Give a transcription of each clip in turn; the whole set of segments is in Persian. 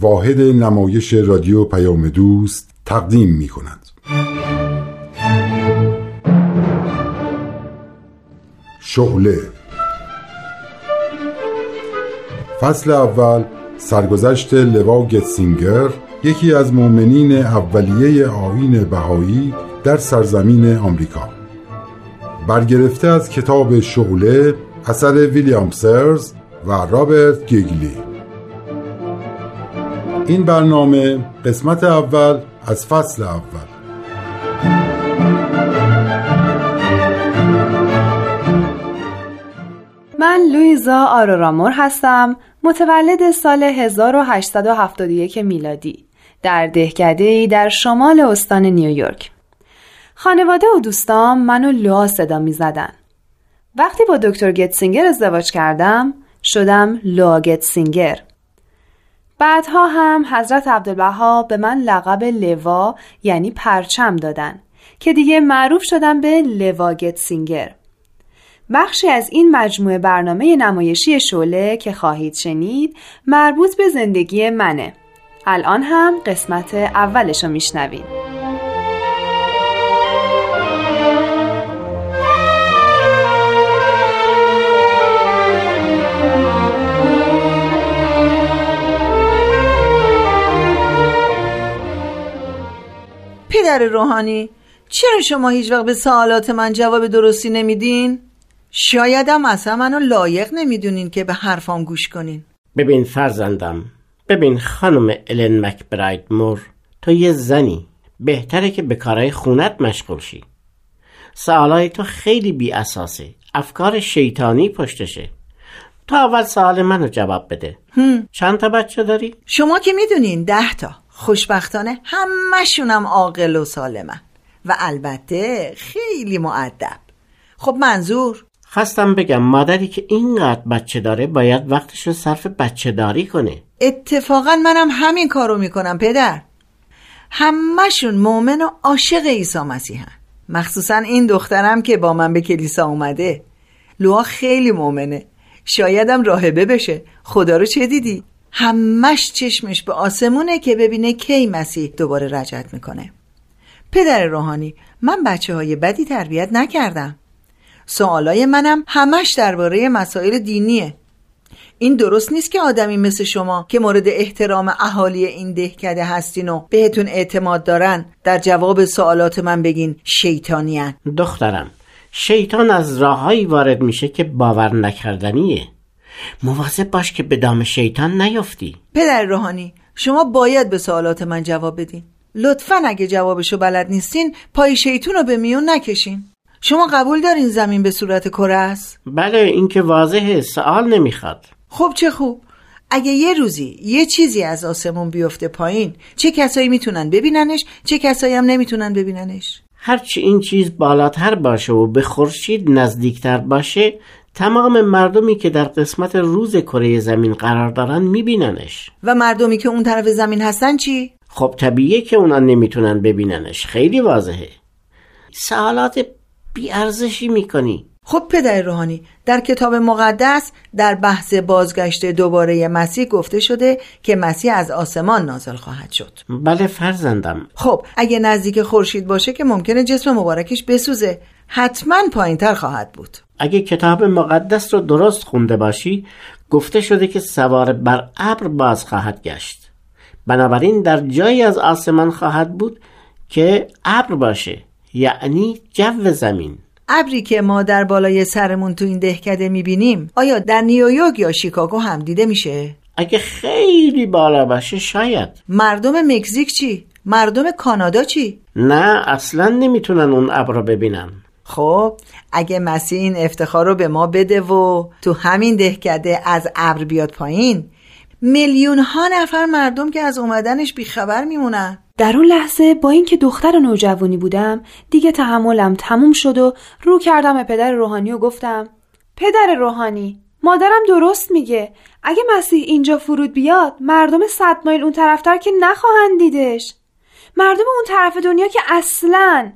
واحد نمایش رادیو پیام دوست تقدیم می کند. شعله فصل اول سرگذشت لوا گتسینگر یکی از مؤمنین اولیه آین بهایی در سرزمین آمریکا. برگرفته از کتاب شعله اثر ویلیام سرز و رابرت گیگلی. این برنامه قسمت اول از فصل اول. من لویزا آرورامور هستم متولد سال 1871 میلادی در دهکده در شمال استان نیویورک. خانواده و دوستام منو لوا صدا می زدن. وقتی با دکتر گتسینگر ازدواج کردم شدم لوا گتسینگر. بعدها هم حضرت عبدالبها به من لقب لوا یعنی پرچم دادن که دیگه معروف شدم به لوا گتسینگر. بخشی از این مجموعه برنامه نمایشی شعله که خواهید شنید مربوط به زندگی منه. الان هم قسمت اولش رو میشنوین پدر روحانی. چرا شما هیچ وقت به سوالات من جواب درستی نمیدین؟ شایدم اصلا منو لایق نمی‌دونین که به حرفام گوش کنین. ببین فرزندم ببین خانم الن مکبراید مور تو یه زنی. بهتره که به کارهای خونت مشغول شی. سوالای تو خیلی بی اساسه. افکار شیطانی پشتشه. تو اول سوال منو جواب بده. چند تا بچه داری؟ شما که می‌دونین ده تا. خوشبختانه همشونم عاقل و سالمن. و البته خیلی معدب خب منظور؟ خواستم بگم مادری که اینقدر بچه داره باید وقتش رو صرف بچه داری کنه. اتفاقا منم همین کارو می‌کنم پدر. همشون مؤمن و عاشق عیسی مسیحن. مخصوصا این دخترم که با من به کلیسا اومده. لوا خیلی مؤمنه. شایدم راهبه بشه. خدا رو چه دیدی؟ همش چشمش به آسمونه که ببینه کی مسیح دوباره رجعت می‌کنه. پدر روحانی من بچه های بدی تربیت نکردم. سوالای منم همش درباره مسائل دینیه. این درست نیست که آدمی مثل شما که مورد احترام اهالی این دهکده هستین و بهتون اعتماد دارن در جواب سوالات من بگین شیطانیان دخترم شیطان از راههایی وارد میشه که باور نکردنیه. مواظب باش که به دام شیطان نیفتی. پدر روحانی شما باید به سوالات من جواب بدین. لطفا اگه جوابشو بلد نیستین پای شیطون رو به میون نکشین. شما قبول دارین زمین به صورت کره است؟ بله این که واضحه سوال نمی‌خواد. خب چه خوب. اگه یه روزی یه چیزی از آسمون بیفته پایین چه کسایی می‌تونن ببیننش چه کسایی هم نمی‌تونن ببیننش؟ هرچی این چیز بالاتر باشه و به خورشید نزدیکتر باشه تمام مردمی که در قسمت روز کره زمین قرار دارن میبیننش. و مردمی که اون طرف زمین هستن چی؟ خب طبیعیه که اونا نمی‌تونن ببیننش. خیلی واضحه. سوالات بیارزشی می‌کنی. خب پدر روحانی در کتاب مقدس در بحث بازگشت دوباره مسیح گفته شده که مسیح از آسمان نازل خواهد شد. بله فرزندم. خب اگه نزدیک خورشید باشه که ممکنه جسم مبارکش بسوزه. حتما پایینتر خواهد بود اگه کتاب مقدس رو درست خونده باشی گفته شده که سوار بر ابر باز خواهد گشت بنابراین در جایی از آسمان خواهد بود که ابر باشه یعنی جو زمین ابری که ما در بالای سرمون تو این دهکده می‌بینیم آیا در نیویورک یا شیکاگو هم دیده میشه؟ اگه خیلی بالا باشه شاید مردم مکزیک چی؟ مردم کانادا چی؟ نه اصلا نمی‌تونن اون ابر رو ببینن خب اگه مسیح این افتخار رو به ما بده و تو همین دهکده از ابر بیاد پایین میلیون ها نفر مردم که از اومدنش بیخبر میمونن. در اون لحظه با اینکه دختر نوجوانی بودم دیگه تحملم تموم شد و رو کردم به پدر روحانی و گفتم پدر روحانی مادرم درست میگه. اگه مسیح اینجا فرود بیاد مردم صد مایل اون طرفتر که نخواهند دیدش. مردم اون طرف دنیا که اصلا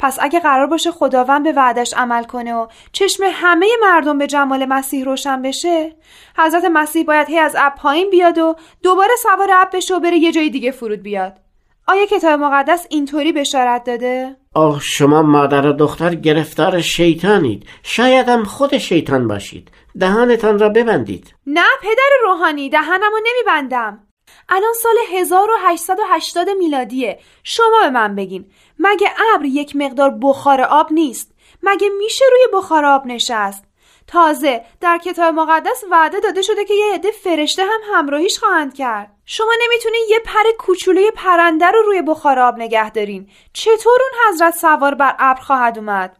پس اگه قرار باشه خداوند به وعدش عمل کنه و چشم همه مردم به جمال مسیح روشن بشه حضرت مسیح باید هی از اب پایین بیاد و دوباره سوار اب بشه و بره یه جای دیگه فرود بیاد. آیا کتاب مقدس اینطوری بشارت داده؟ آه شما مادر و دختر گرفتار شیطانید. شایدم خود شیطان باشید. دهانتان را ببندید. نه پدر روحانی دهنمو نمیبندم. الان سال 1880 میلادیه. شما به من بگین. مگه ابر یک مقدار بخار آب نیست؟ مگه میشه روی بخار آب نشست؟ تازه در کتاب مقدس وعده داده شده که یه عده فرشته هم همراهیش خواهند کرد. شما نمی‌تونین یه پر کوچولوی پرنده رو روی بخار آب نگه دارین. چطور اون حضرت سوار بر ابر خواهد اومد؟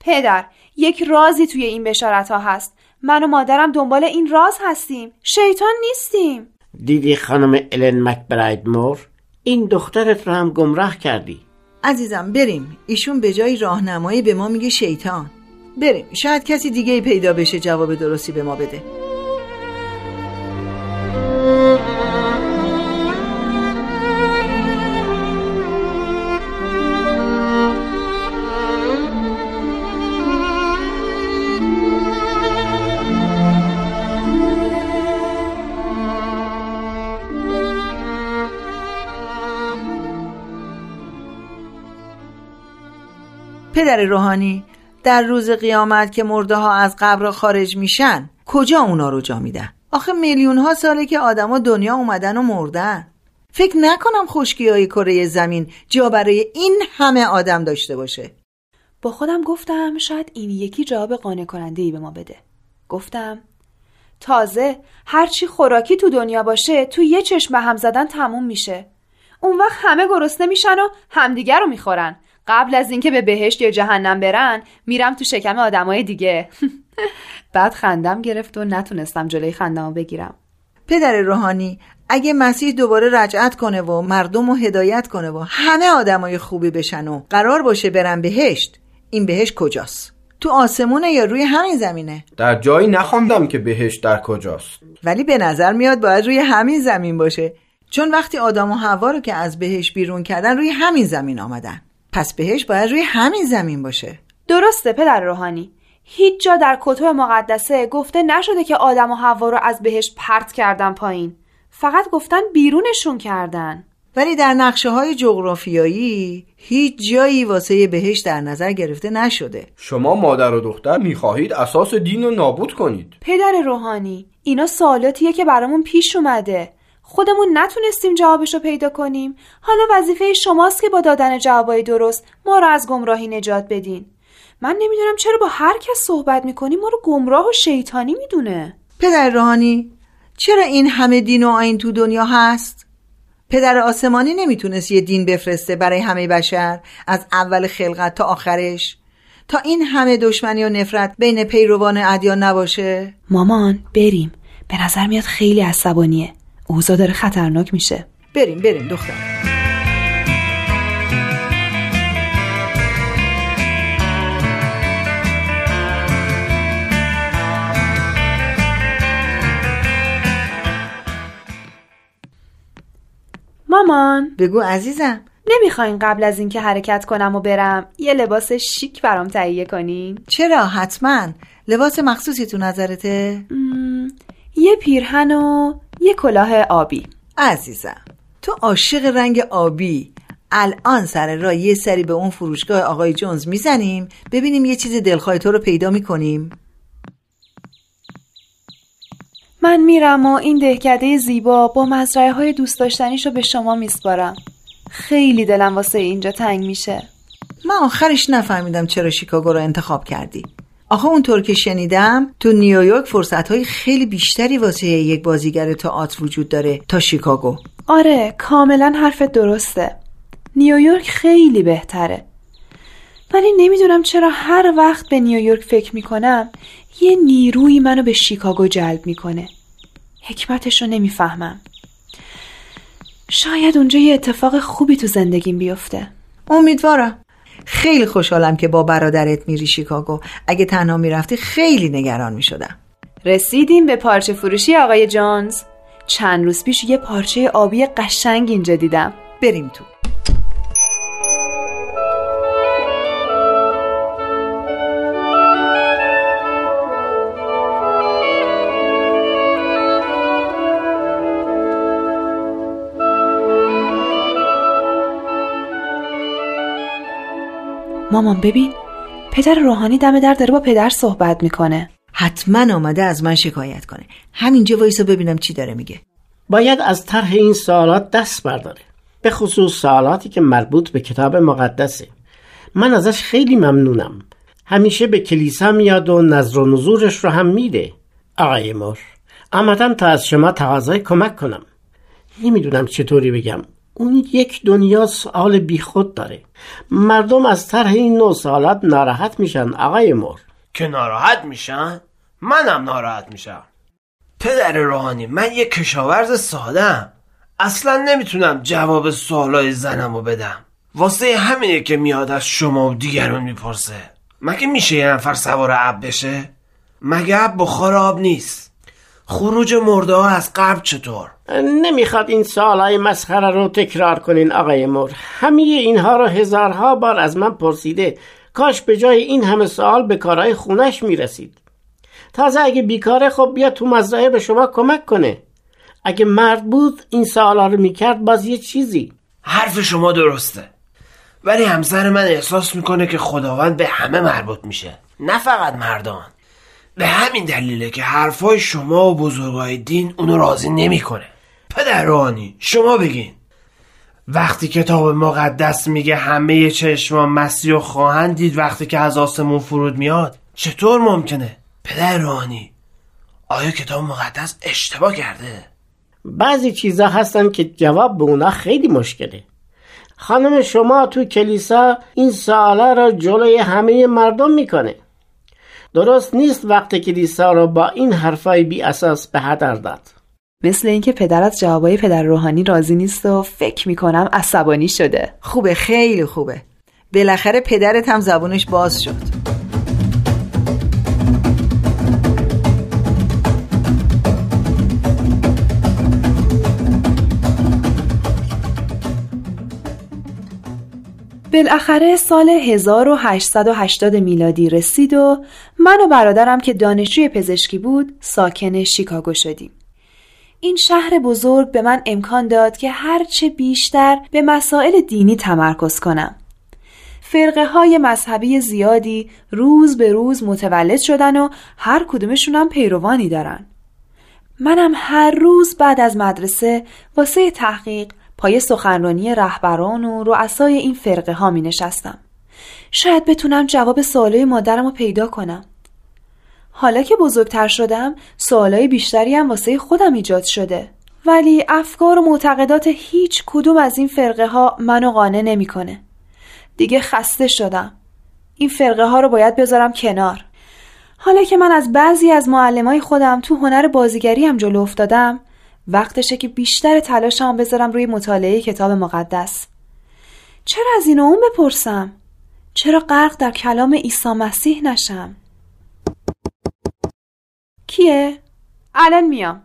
پدر یک رازی توی این بشارت ها هست. من و مادرم دنبال این راز هستیم. شیطان نیستیم. دیدی خانم الن مکبراید مور؟ این دخترت رو هم گمراه کردی. عزیزم بریم. ایشون به جای راهنمایی به ما میگه شیطان. بریم. شاید کسی دیگه پیدا بشه جواب درستی به ما بده. پدر روحانی در روز قیامت که مرده ها از قبر خارج میشن کجا اونا رو جا میدن؟ آخه میلیون ها ساله که آدما دنیا اومدن و مردن. فکر نکنم خشکی های کره زمین جا برای این همه آدم داشته باشه. با خودم گفتم شاید این یکی جواب قانع کننده ای به ما بده. گفتم تازه هرچی خوراکی تو دنیا باشه تو یه چشم هم زدن تموم میشه. اون وقت همه گرسنه میشن و همدیگر رو می‌خورن. قبل از اینکه به بهشت یا جهنم برن میرم تو شکم آدمای دیگه. بعد خندم گرفت و نتونستم جلوی خندم بگیرم. پدر روحانی اگه مسیح دوباره رجعت کنه و مردم رو هدایت کنه و همه آدمای خوبی بشن و قرار باشه برن بهشت این بهشت کجاست؟ تو آسمونه یا روی همین زمینه؟ در جایی نخوندم که بهشت در کجاست. ولی به نظر میاد باید روی همین زمین باشه. چون وقتی آدم و هوا رو که از بهشت بیرون کردن روی همین زمین آمدن. پس بهش باید روی همین زمین باشه. درسته پدر روحانی. هیچ جا در کتب مقدسه گفته نشده که آدم و هوا رو از بهش پرت کردن پایین. فقط گفتن بیرونشون کردن. ولی در نقشه های جغرافیایی هیچ جایی واسه بهش در نظر گرفته نشده. شما مادر و دختر می‌خواهید اساس دین رو نابود کنید. پدر روحانی اینا سوالاتیه که برامون پیش اومده. خودمون نتونستیم جوابشو پیدا کنیم. حالا وظیفه شماست که با دادن جوابای درست ما رو از گمراهی نجات بدین. من نمی‌دونم چرا با هر کس صحبت می‌کنیم ما رو گمراه و شیطانی می‌دونه. پدر روحانی چرا این همه دین و آین تو دنیا هست؟ پدر آسمانی نمی‌تونست یه دین بفرسته برای همه بشر از اول خلقت تا آخرش. تا این همه دشمنی و نفرت بین پیروان ادیان نباشه؟ مامان بریم. به نظر میاد خیلی عصبانیه. اوضاع داره خطرناک میشه. بریم بریم دختر. مامان. بگو عزیزم. نمی‌خواین قبل از اینکه حرکت کنم و برم یه لباس شیک برام تهیه کنین؟ چرا؟ حتما. لباس مخصوصی تو نظرته؟ یه پیرهن و یه کلاه آبی. عزیزم تو عاشق رنگ آبی. الان سر را یه سری به اون فروشگاه آقای جونز می‌زنیم ببینیم یه چیز دلخواه تو رو پیدا می‌کنیم. من میرم و این دهکده زیبا با مزرعه های دوست داشتنیشو به شما میسپارم. خیلی دلم واسه اینجا تنگ میشه. من آخرش نفهمیدم چرا شیکاگو رو انتخاب کردی. آخه اونطور که شنیدم تو نیویورک فرصت های خیلی بیشتری واسه یک بازیگر تئاتر وجود داره تا شیکاگو. آره کاملا حرفت درسته. نیویورک خیلی بهتره. ولی نمی‌دونم چرا هر وقت به نیویورک فکر می‌کنم یه نیروی منو به شیکاگو جلب می‌کنه. حکمتش رو نمی‌فهمم. شاید اونجا یه اتفاق خوبی تو زندگیم بیفته. امیدوارم. خیلی خوشحالم که با برادرت میری شیکاگو. اگه تنها می‌رفتی خیلی نگران می‌شدم. رسیدیم به پارچه فروشی آقای جونز. چند روز پیش یه پارچه آبی قشنگ اینجا دیدم. بریم تو. مامان ببین پدر روحانی دم در داره با پدر صحبت می‌کنه. حتما آمده از من شکایت کنه. همینجا وایسا ببینم چی داره میگه. باید از طرح این سوالات دست برداره به خصوص سوالاتی که مربوط به کتاب مقدسه. من ازش خیلی ممنونم. همیشه به کلیسا میاد و نظر و نظورش رو هم میده. آقای مور آمدم تا از شما تقاضای کمک کنم. نمی‌دونم چطوری بگم. اون یک دنیا سوال بیخود داره. مردم از طرح این نوع سوالات ناراحت میشن آقای مور. که ناراحت میشن؟ منم ناراحت میشم. پدر روحانی من یک کشاورز سادم اصلا نمی‌تونم جواب سوالای زنم رو بدم. واسه همینه که میاد از شما و دیگران می‌پرسه. مگه میشه یه نفر سوار اب بشه؟ مگه اب بخار آب نیست؟ خروج مرده ها از قبل چطور؟ نمی‌خواد این سوالای مسخره رو تکرار کنین آقای مور. همه اینها رو هزارها بار از من پرسیده. کاش به جای این همه سوال به کارهای خونش می‌رسید. تازه اگه بیکاره خب بیا تو مزرعه به شما کمک کنه. اگه مرد بود این سوالا رو می‌کرد باز یه چیزی. حرف شما درسته. ولی همسر من احساس می‌کنه که خداوند به همه مربوط میشه. نه فقط مردان. به همین دلیله که حرفای شما و بزرگای دین اونو راضی نمی‌کنه. پدر روحانی شما بگین. وقتی کتاب مقدس میگه همه چشما مسیح خواهند دید وقتی که از آسمون فرود میاد چطور ممکنه؟ پدر روحانی آیا کتاب مقدس اشتباه کرده؟ بعضی چیزا هستن که جواب به اونا خیلی مشکله. خانم شما تو کلیسا این ساله را جلوی همه مردم می‌کنه. درست نیست وقت کلیسا را با این حرفای بی اساس به هدر داد. مثل اینکه پدرت جوابای پدر روحانی راضی نیست و فکر می‌کنم عصبانی شده. خوبه خیلی خوبه. بالاخره پدرت هم زبونش باز شد. بالاخره سال 1880 میلادی رسید و من و برادرم که دانشجوی پزشکی بود ساکن شیکاگو شدیم. این شهر بزرگ به من امکان داد که هرچه بیشتر به مسائل دینی تمرکز کنم. فرقه های مذهبی زیادی روز به روز متولد شدن و هر کدومشون پیروانی دارن. منم هر روز بعد از مدرسه واسه تحقیق پای سخنرانی رهبران و رؤسای این فرقه ها می نشستم. شاید بتونم جواب سوالای مادرم رو پیدا کنم. حالا که بزرگتر شدم سوالای بیشتری هم واسه خودم ایجاد شده. ولی افکار و معتقدات هیچ کدوم از این فرقه ها منو قانع نمی‌کنه. دیگه خسته شدم. این فرقه ها رو باید بذارم کنار. حالا که من از بعضی از معلمای خودم تو هنر بازیگری هم جلو افتادم وقتشه که بیشتر تلاشم بذارم روی مطالعه کتاب مقدس چرا از این اون بپرسم؟ چرا غرق در کلام عیسی مسیح نشم؟ کیه؟ الان میام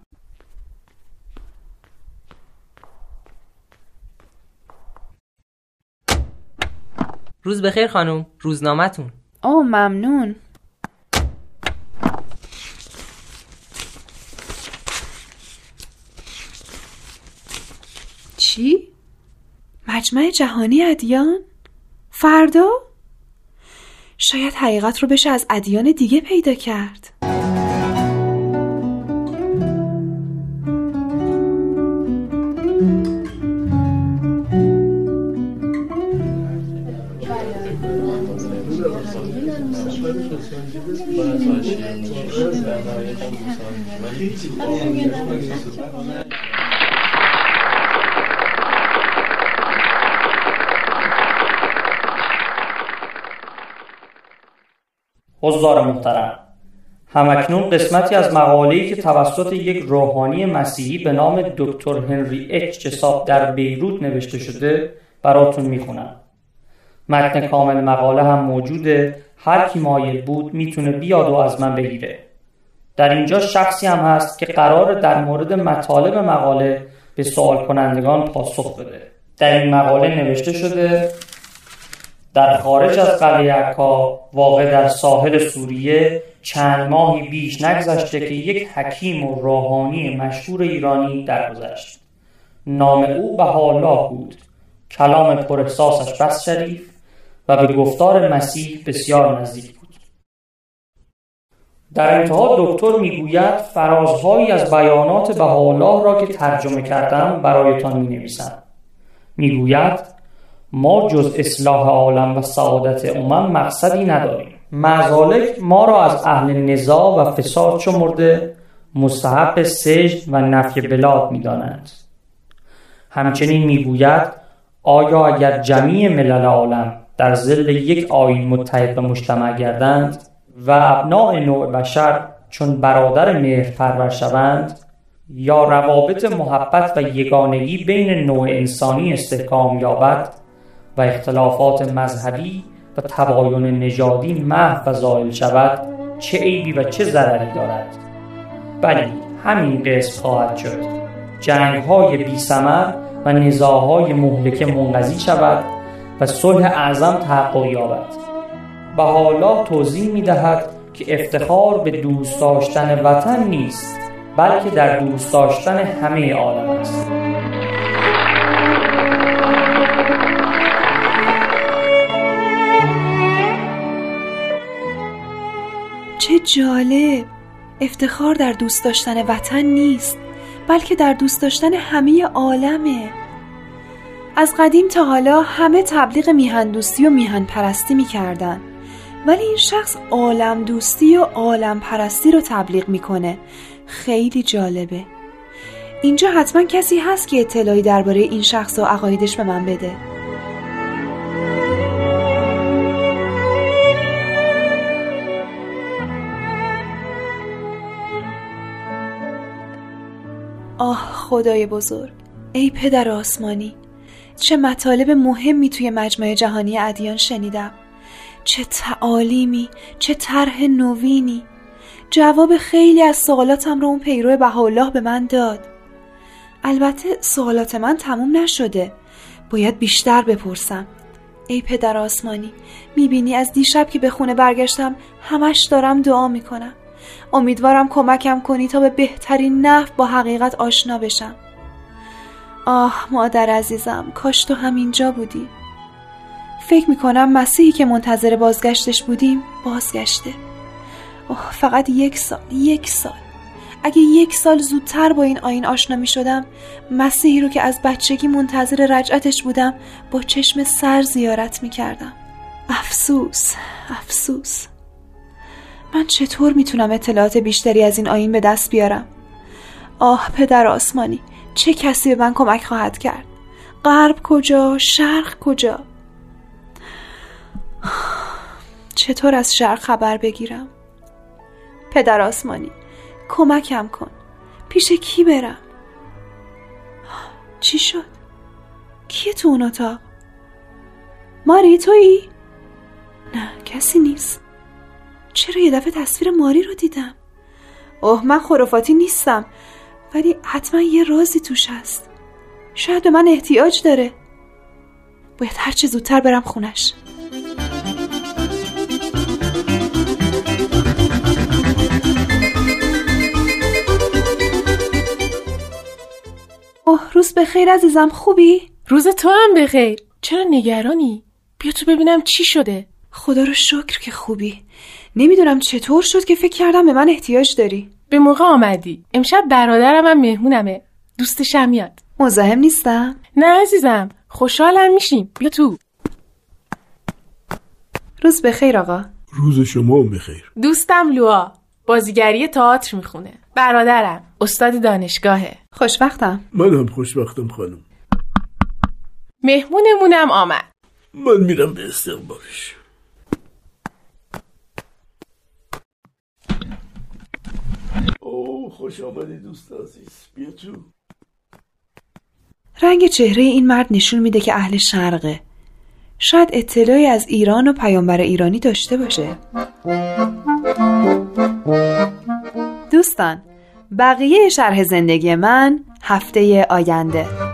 روز بخیر خانم روزنامهتون او ممنون چی؟ مجمع جهانی ادیان؟ فردا؟ شاید حقیقت رو بشه از ادیان دیگه پیدا کرد حضار محترم. همکنون قسمتی از مقاله‌ای که توسط یک روحانی مسیحی به نام دکتر هنری اچ جساب در بیروت نوشته شده براتون می‌خونم. متن کامل مقاله هم موجوده. هر کی مایل بود می‌تونه بیاد و از من بگیره. در اینجا شخصی هم هست که قرار در مورد مطالب مقاله به سوال کنندگان پاسخ بده. در این مقاله نوشته شده در خارج از قلعه عکا واقع در ساحل سوریه چند ماهی بیش نگذشته که یک حکیم و روحانی مشهور ایرانی درگذشت. نام او به حالا بود. کلام پراحساسش بس شریف و به گفتار مسیح بسیار نزدیک بود. در انتها دکتر می‌گوید فرازهایی از بیانات بهاءالله را که ترجمه کردم برایتان می نویسم می‌گوید ما جز اصلاح عالم و سعادت امم مقصدی نداریم مزالک ما را از اهل نزاع و فساد شمرده مستحب سجد و نفی بلاد می دانند. همچنین می‌گوید آیا اگر جمیع ملل عالم در زل یک آین متحد و مجتمع گردند و ابناع نوع بشر چون برادر مهر پرور شوند یا روابط محبت و یگانگی بین نوع انسانی استحکام یابد و اختلافات مذهبی و تباین نژادی محو و زائل شود چه عیبی و چه ضرری دارد؟ بلی همین قسم خواهد شد. جنگ های بی سمر و نزاهای مهلکه منقضی شود و صلح اعظم تحقق یابد. و حالا توضیح می دهد که افتخار به دوست داشتن وطن نیست بلکه در دوست داشتن همه عالم است. چه جالب. افتخار در دوست داشتن وطن نیست بلکه در دوست داشتن همه عالمه. از قدیم تا حالا همه تبلیغ میهن دوستی و میهن پرستی می‌کردن. ولی این شخص عالم دوستی و عالم پرستی رو تبلیغ می‌کنه. خیلی جالبه. اینجا حتما کسی هست که اطلاعی درباره این شخص و عقایدش به من بده. آه خدای بزرگ. ای پدر آسمانی چه مطالب مهمی توی مجمع جهانی ادیان شنیدم. چه تعالیمی چه طرح نوینی. جواب خیلی از سوالاتم رو اون پیرو بهاءالله به من داد. البته سوالات من تموم نشده. باید بیشتر بپرسم. ای پدر آسمانی می‌بینی از دیشب که به خونه برگشتم همش دارم دعا می‌کنم. امیدوارم کمکم کنی تا به بهترین نحو با حقیقت آشنا بشم. آه مادر عزیزم کاش تو همینجا بودی. فکر می‌کنم مسیحی که منتظر بازگشتش بودیم بازگشته. اوه فقط یک سال یک سال. اگه یک سال زودتر با این آین آشنا می شدم مسیحی رو که از بچگی منتظر رجعتش بودم با چشم سر زیارت می کردم افسوس افسوس. من چطور می‌تونم اطلاعات بیشتری از این آین به دست بیارم؟ آه پدر آسمانی چه کسی به من کمک خواهد کرد؟ غرب کجا؟ شرق کجا؟ چطور از شرق خبر بگیرم؟ پدر آسمانی کمکم کن. پیش کی برم؟ چی شد؟ کیه تو اون اتاق؟ ماری تویی؟ نه کسی نیست. چرا یه دفعه تصویر ماری رو دیدم؟ اوه من خرافاتی نیستم ولی حتما یه رازی توش هست. شاید به من احتیاج داره. باید هرچه زودتر برم خونش. اوه روز بخیر عزیزم خوبی؟ روز تو هم بخیر چرا نگرانی؟ بیا تو ببینم چی شده. خدا رو شکر که خوبی. نمی‌دونم چطور شد که فکر کردم به من احتیاج داری. به موقع آمدی. امشب برادرم هم مهمونمه. دوستشم میاد. مزاحم نیستم؟ نه عزیزم. خوشحالم میشیم. بیا تو. روز بخیر آقا. روز شما بخیر. دوستم لوا. بازیگری تئاتر می‌خونه. برادرم. استاد دانشگاهه. خوشبختم. منم خوشبختم خانم. مهمونمونم آمد. من میرم به استقبالش اوه خوش آمدی دوست عزیز. بیا تو. رنگ چهره این مرد نشون میده که اهل شرقه. شاید اطلاعی از ایران و پیامبر ایرانی داشته باشه. دوستان بقیه شرح زندگی من هفته آینده.